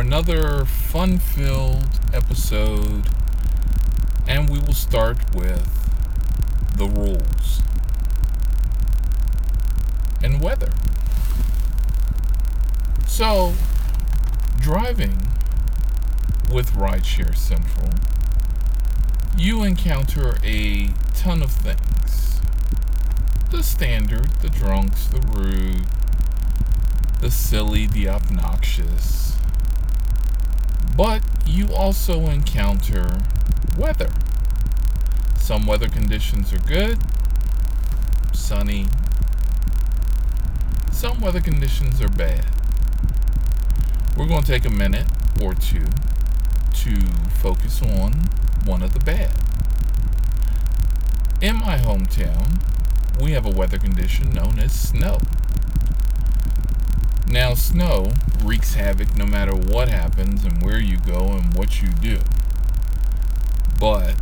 another fun filled episode, and we will start with the rules and weather. So, driving with Rideshare Central, you encounter a ton of things. The standard, the drunks, the rude, the silly, the obnoxious. But you also encounter weather. Some weather conditions are good, sunny. Some weather conditions are bad. We're going to take a minute or two to focus on one of the bad. In my hometown, we have a weather condition known as snow. Now, snow wreaks havoc no matter what happens and where you go and what you do. But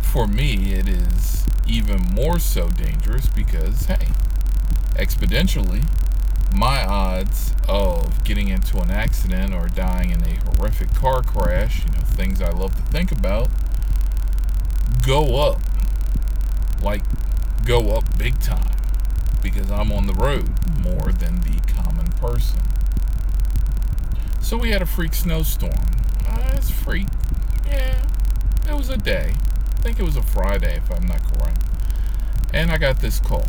for me, it is even more so dangerous because, hey, exponentially, my odds of getting into an accident or dying in a horrific car crash, you know, things I love to think about, go up. Like, go up big time because I'm on the road more than the common person. So we had a freak snowstorm. Uh, it's freak. Yeah, it was a day. I think it was a Friday, if I'm not correct. And I got this call.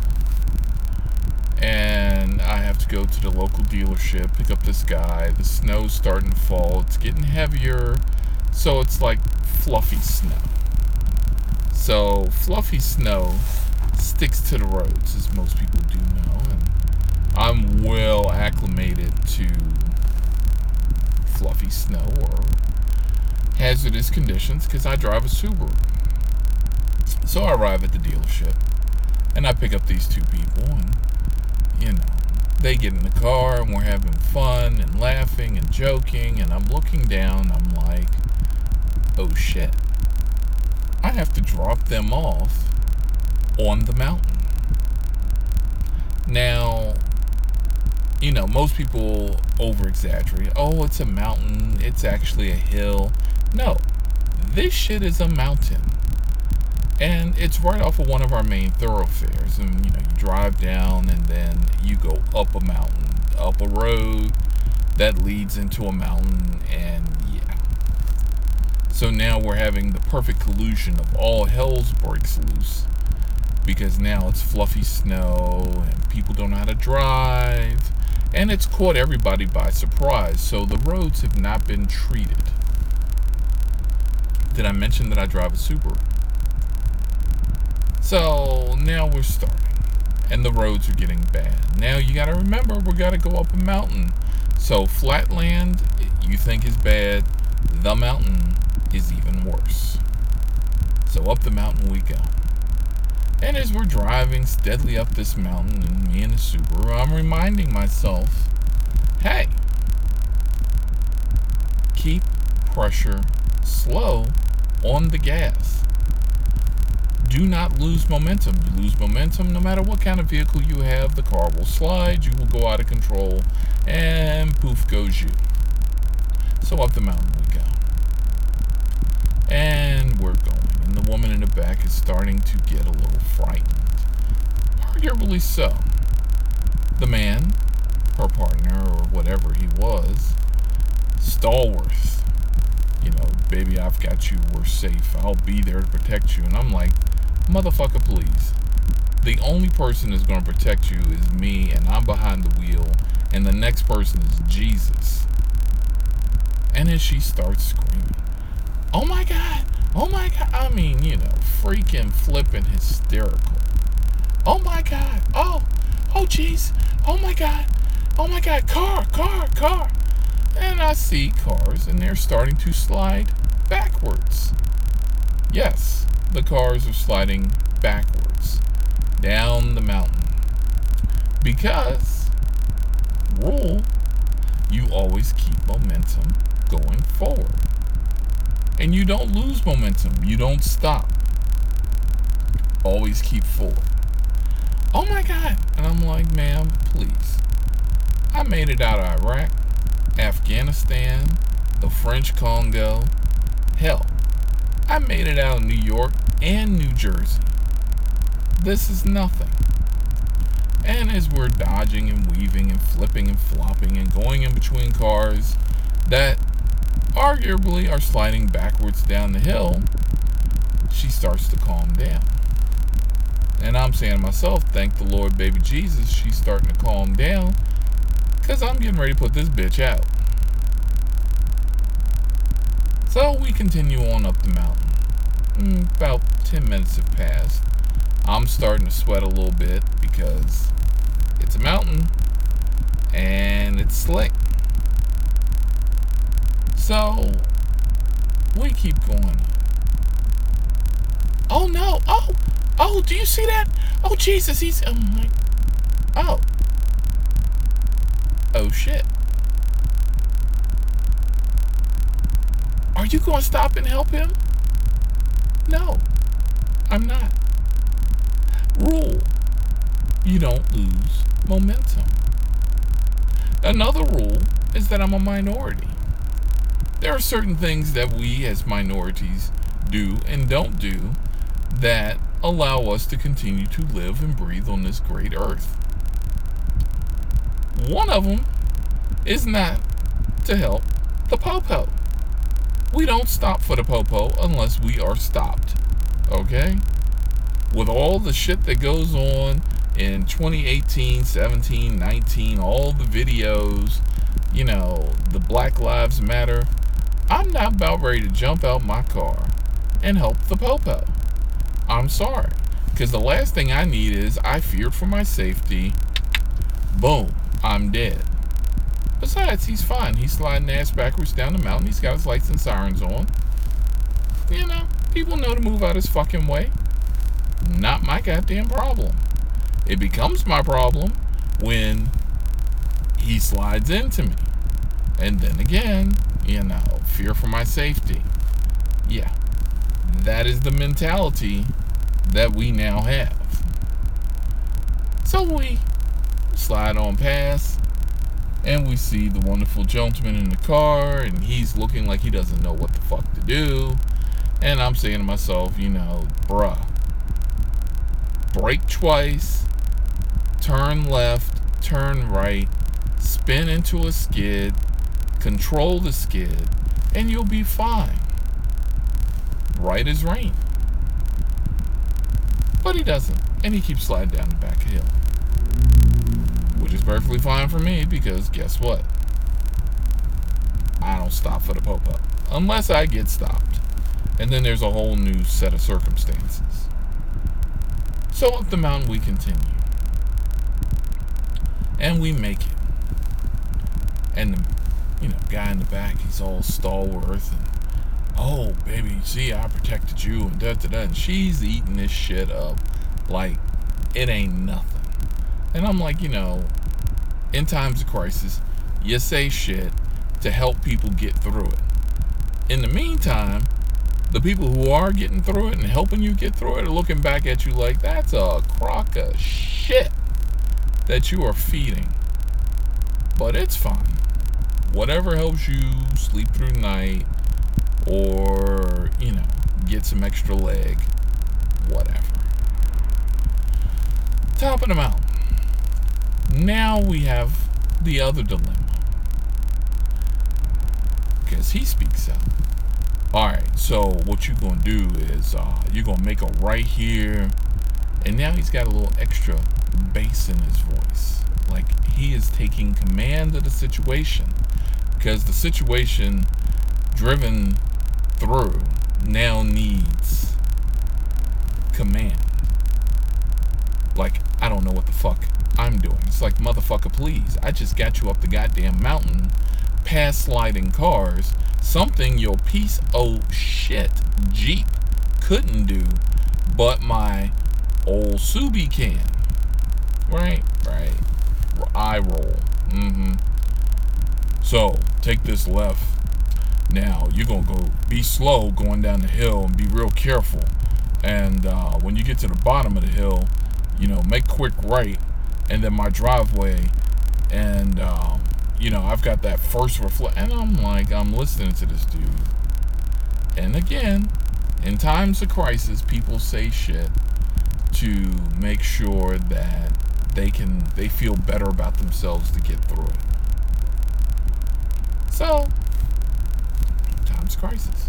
And I have to go to the local dealership, pick up this guy. The snow's starting to fall. It's getting heavier. So it's like fluffy snow. So fluffy snow sticks to the roads, as most people do know. And I'm well acclimated to fluffy snow or hazardous conditions because I drive a Subaru. So I arrive at the dealership and I pick up these two people and you know they get in the car and we're having fun and laughing and joking and I'm looking down I'm like oh shit I have to drop them off on the mountain now you know, most people over exaggerate. Oh, it's a mountain. It's actually a hill. No, this shit is a mountain. And it's right off of one of our main thoroughfares. And, you know, you drive down and then you go up a mountain, up a road that leads into a mountain. And yeah. So now we're having the perfect collusion of all hell's breaks loose because now it's fluffy snow and people don't know how to drive and it's caught everybody by surprise. So the roads have not been treated. Did I mention that I drive a Subaru? So now we're starting, and the roads are getting bad. Now you got to remember we got to go up a mountain. So flatland you think is bad, the mountain is even worse. So up the mountain we go. And as we're driving steadily up this mountain, and me in the Subaru, I'm reminding myself hey, keep pressure slow on the gas. Do not lose momentum. You lose momentum no matter what kind of vehicle you have, the car will slide, you will go out of control, and poof goes you. So up the mountain we go. And we're back is starting to get a little frightened. Arguably so. The man, her partner, or whatever he was, stalwart. You know, baby, I've got you. We're safe. I'll be there to protect you. And I'm like, motherfucker, please. The only person that's going to protect you is me, and I'm behind the wheel, and the next person is Jesus. And then she starts screaming, Oh my God, Oh my god, I mean, you know, freaking flipping hysterical. Oh my god. Oh, oh jeez. Oh my god. Oh my god, car, car, car. And I see cars and they're starting to slide backwards. Yes, the cars are sliding backwards down the mountain. Because rule, you always keep momentum going forward and you don't lose momentum. You don't stop. Always keep forward. Oh my God. And I'm like, ma'am, please. I made it out of Iraq, Afghanistan, the French Congo. Hell, I made it out of New York and New Jersey. This is nothing. And as we're dodging and weaving and flipping and flopping and going in between cars that arguably are sliding backwards down the hill, she starts to calm down. And I'm saying to myself, thank the Lord, baby Jesus, she's starting to calm down because I'm getting ready to put this bitch out. So we continue on up the mountain. Mm, about 10 minutes have passed. I'm starting to sweat a little bit because it's a mountain and it's slick. So we keep going. Oh no! Oh, oh! Do you see that? Oh Jesus! He's oh my. Oh. Oh shit. Are you going to stop and help him? No, I'm not. Rule you don't lose momentum. Another rule is that I'm a minority. There are certain things that we as minorities do and don't do that allow us to continue to live and breathe on this great earth. One of them is not to help the popo. We don't stop for the popo unless we are stopped. Okay? With all the shit that goes on in 2018, 17, 19, all the videos, you know, the Black Lives Matter, I'm not about ready to jump out my car and help the Popo. I'm sorry. Because the last thing I need is I feared for my safety. Boom, I'm dead. Besides, he's fine. He's sliding ass backwards down the mountain. He's got his lights and sirens on. You know, people know to move out his fucking way. Not my goddamn problem. It becomes my problem when he slides into me. And then again, you know, fear for my safety. Yeah, that is the mentality that we now have. So we slide on past and we see the wonderful gentleman in the car and he's looking like he doesn't know what the fuck to do. And I'm saying to myself, you know, bruh, brake twice, turn left, turn right, spin into a skid, control the skid, and you'll be fine. Right as rain. But he doesn't, and he keeps sliding down the back hill. Which is perfectly fine for me because guess what? I don't stop for the pop up Unless I get stopped. And then there's a whole new set of circumstances. So up the mountain we continue and we make it. And the you know guy in the back, he's all stalwart and oh baby, see I protected you and da da da. And she's eating this shit up like it ain't nothing. And I'm like, you know, in times of crisis, you say shit to help people get through it. In the meantime, the people who are getting through it and helping you get through it are looking back at you like that's a crock of shit that you are feeding. But it's fine. Whatever helps you sleep through the night or, you know, get some extra leg, whatever. Top of the mountain. Now we have the other dilemma. Because he speaks up. Alright, so what you're going to do is uh, you're going to make a right here. And now he's got a little extra bass in his voice. Like he is taking command of the situation because the situation driven through now needs command. Like, I don't know what the fuck I'm doing. It's like, motherfucker, please. I just got you up the goddamn mountain past sliding cars. Something your piece of shit Jeep couldn't do, but my old Subi can. Right, right. Eye roll. Mm-hmm. So, take this left. Now, you're going to go be slow going down the hill and be real careful. And uh, when you get to the bottom of the hill, you know, make quick right. And then my driveway. And, um, you know, I've got that first reflect, and I'm like, I'm listening to this dude. And again, in times of crisis, people say shit to make sure that they can they feel better about themselves to get through it. So, times crisis.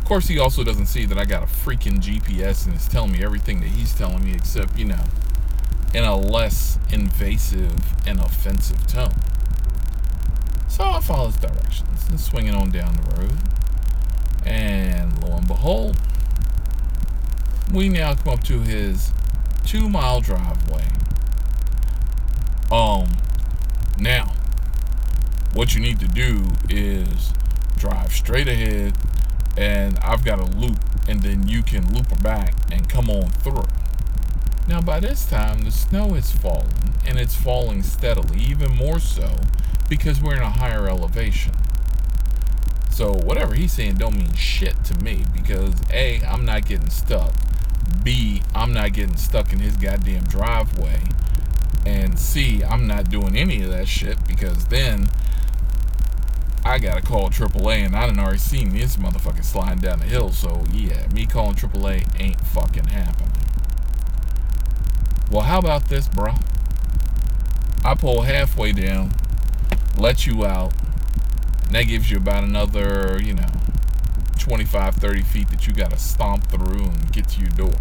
Of course, he also doesn't see that I got a freaking GPS and it's telling me everything that he's telling me, except, you know, in a less invasive and offensive tone. So I follow his directions and swinging on down the road. And lo and behold, we now come up to his two mile driveway. Um, now, what you need to do is drive straight ahead, and I've got a loop, and then you can loop back and come on through. Now, by this time, the snow is falling, and it's falling steadily, even more so because we're in a higher elevation. So, whatever he's saying don't mean shit to me because A, I'm not getting stuck. B, I'm not getting stuck in his goddamn driveway. And C, I'm not doing any of that shit because then I gotta call AAA and I done already seen this motherfucker sliding down the hill. So yeah, me calling AAA ain't fucking happening. Well, how about this, bro? I pull halfway down, let you out, and that gives you about another, you know, 25, 30 feet that you got to stomp through and get to your door.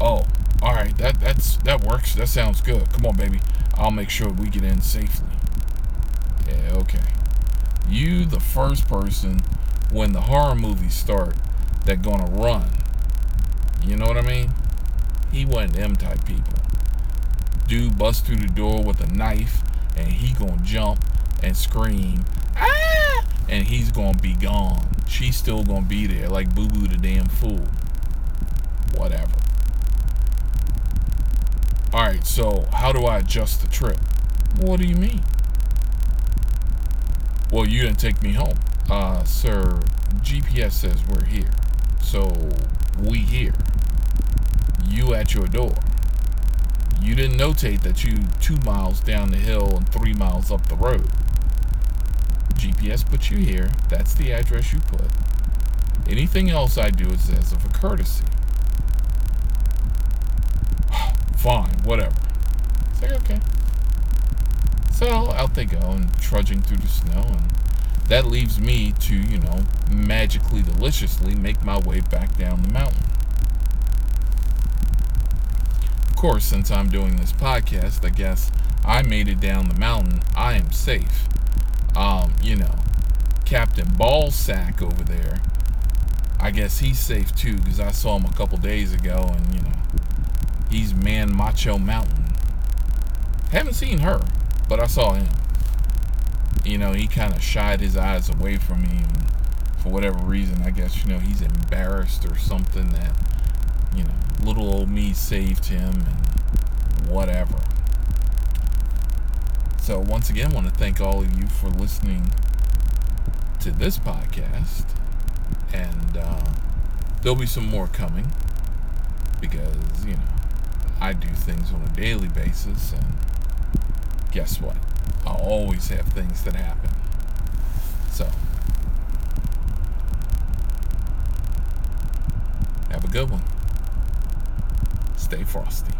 Oh, all right, that that's that works. That sounds good. Come on, baby. I'll make sure we get in safely. Okay. You the first person when the horror movies start that gonna run. You know what I mean? He wasn't them type people. Dude bust through the door with a knife and he gonna jump and scream, ah! And he's gonna be gone. She's still gonna be there like Boo Boo the damn fool. Whatever. Alright, so how do I adjust the trip? what do you mean? Well, you didn't take me home. Uh, sir, GPS says we're here. So, we here. You at your door. You didn't notate that you two miles down the hill and three miles up the road. GPS put you here. That's the address you put. Anything else I do is as of a courtesy. Fine, whatever. Say okay. So out they go and trudging through the snow, and that leaves me to, you know, magically, deliciously make my way back down the mountain. Of course, since I'm doing this podcast, I guess I made it down the mountain. I am safe. Um, you know, Captain Ballsack over there, I guess he's safe too because I saw him a couple days ago and, you know, he's Man Macho Mountain. Haven't seen her, but I saw him. You know, he kind of shied his eyes away from me for whatever reason. I guess, you know, he's embarrassed or something that, you know, little old me saved him and whatever. So, once again, I want to thank all of you for listening to this podcast. And uh, there'll be some more coming because, you know, I do things on a daily basis. And guess what? I'll always have things that happen. So, have a good one. Stay frosty.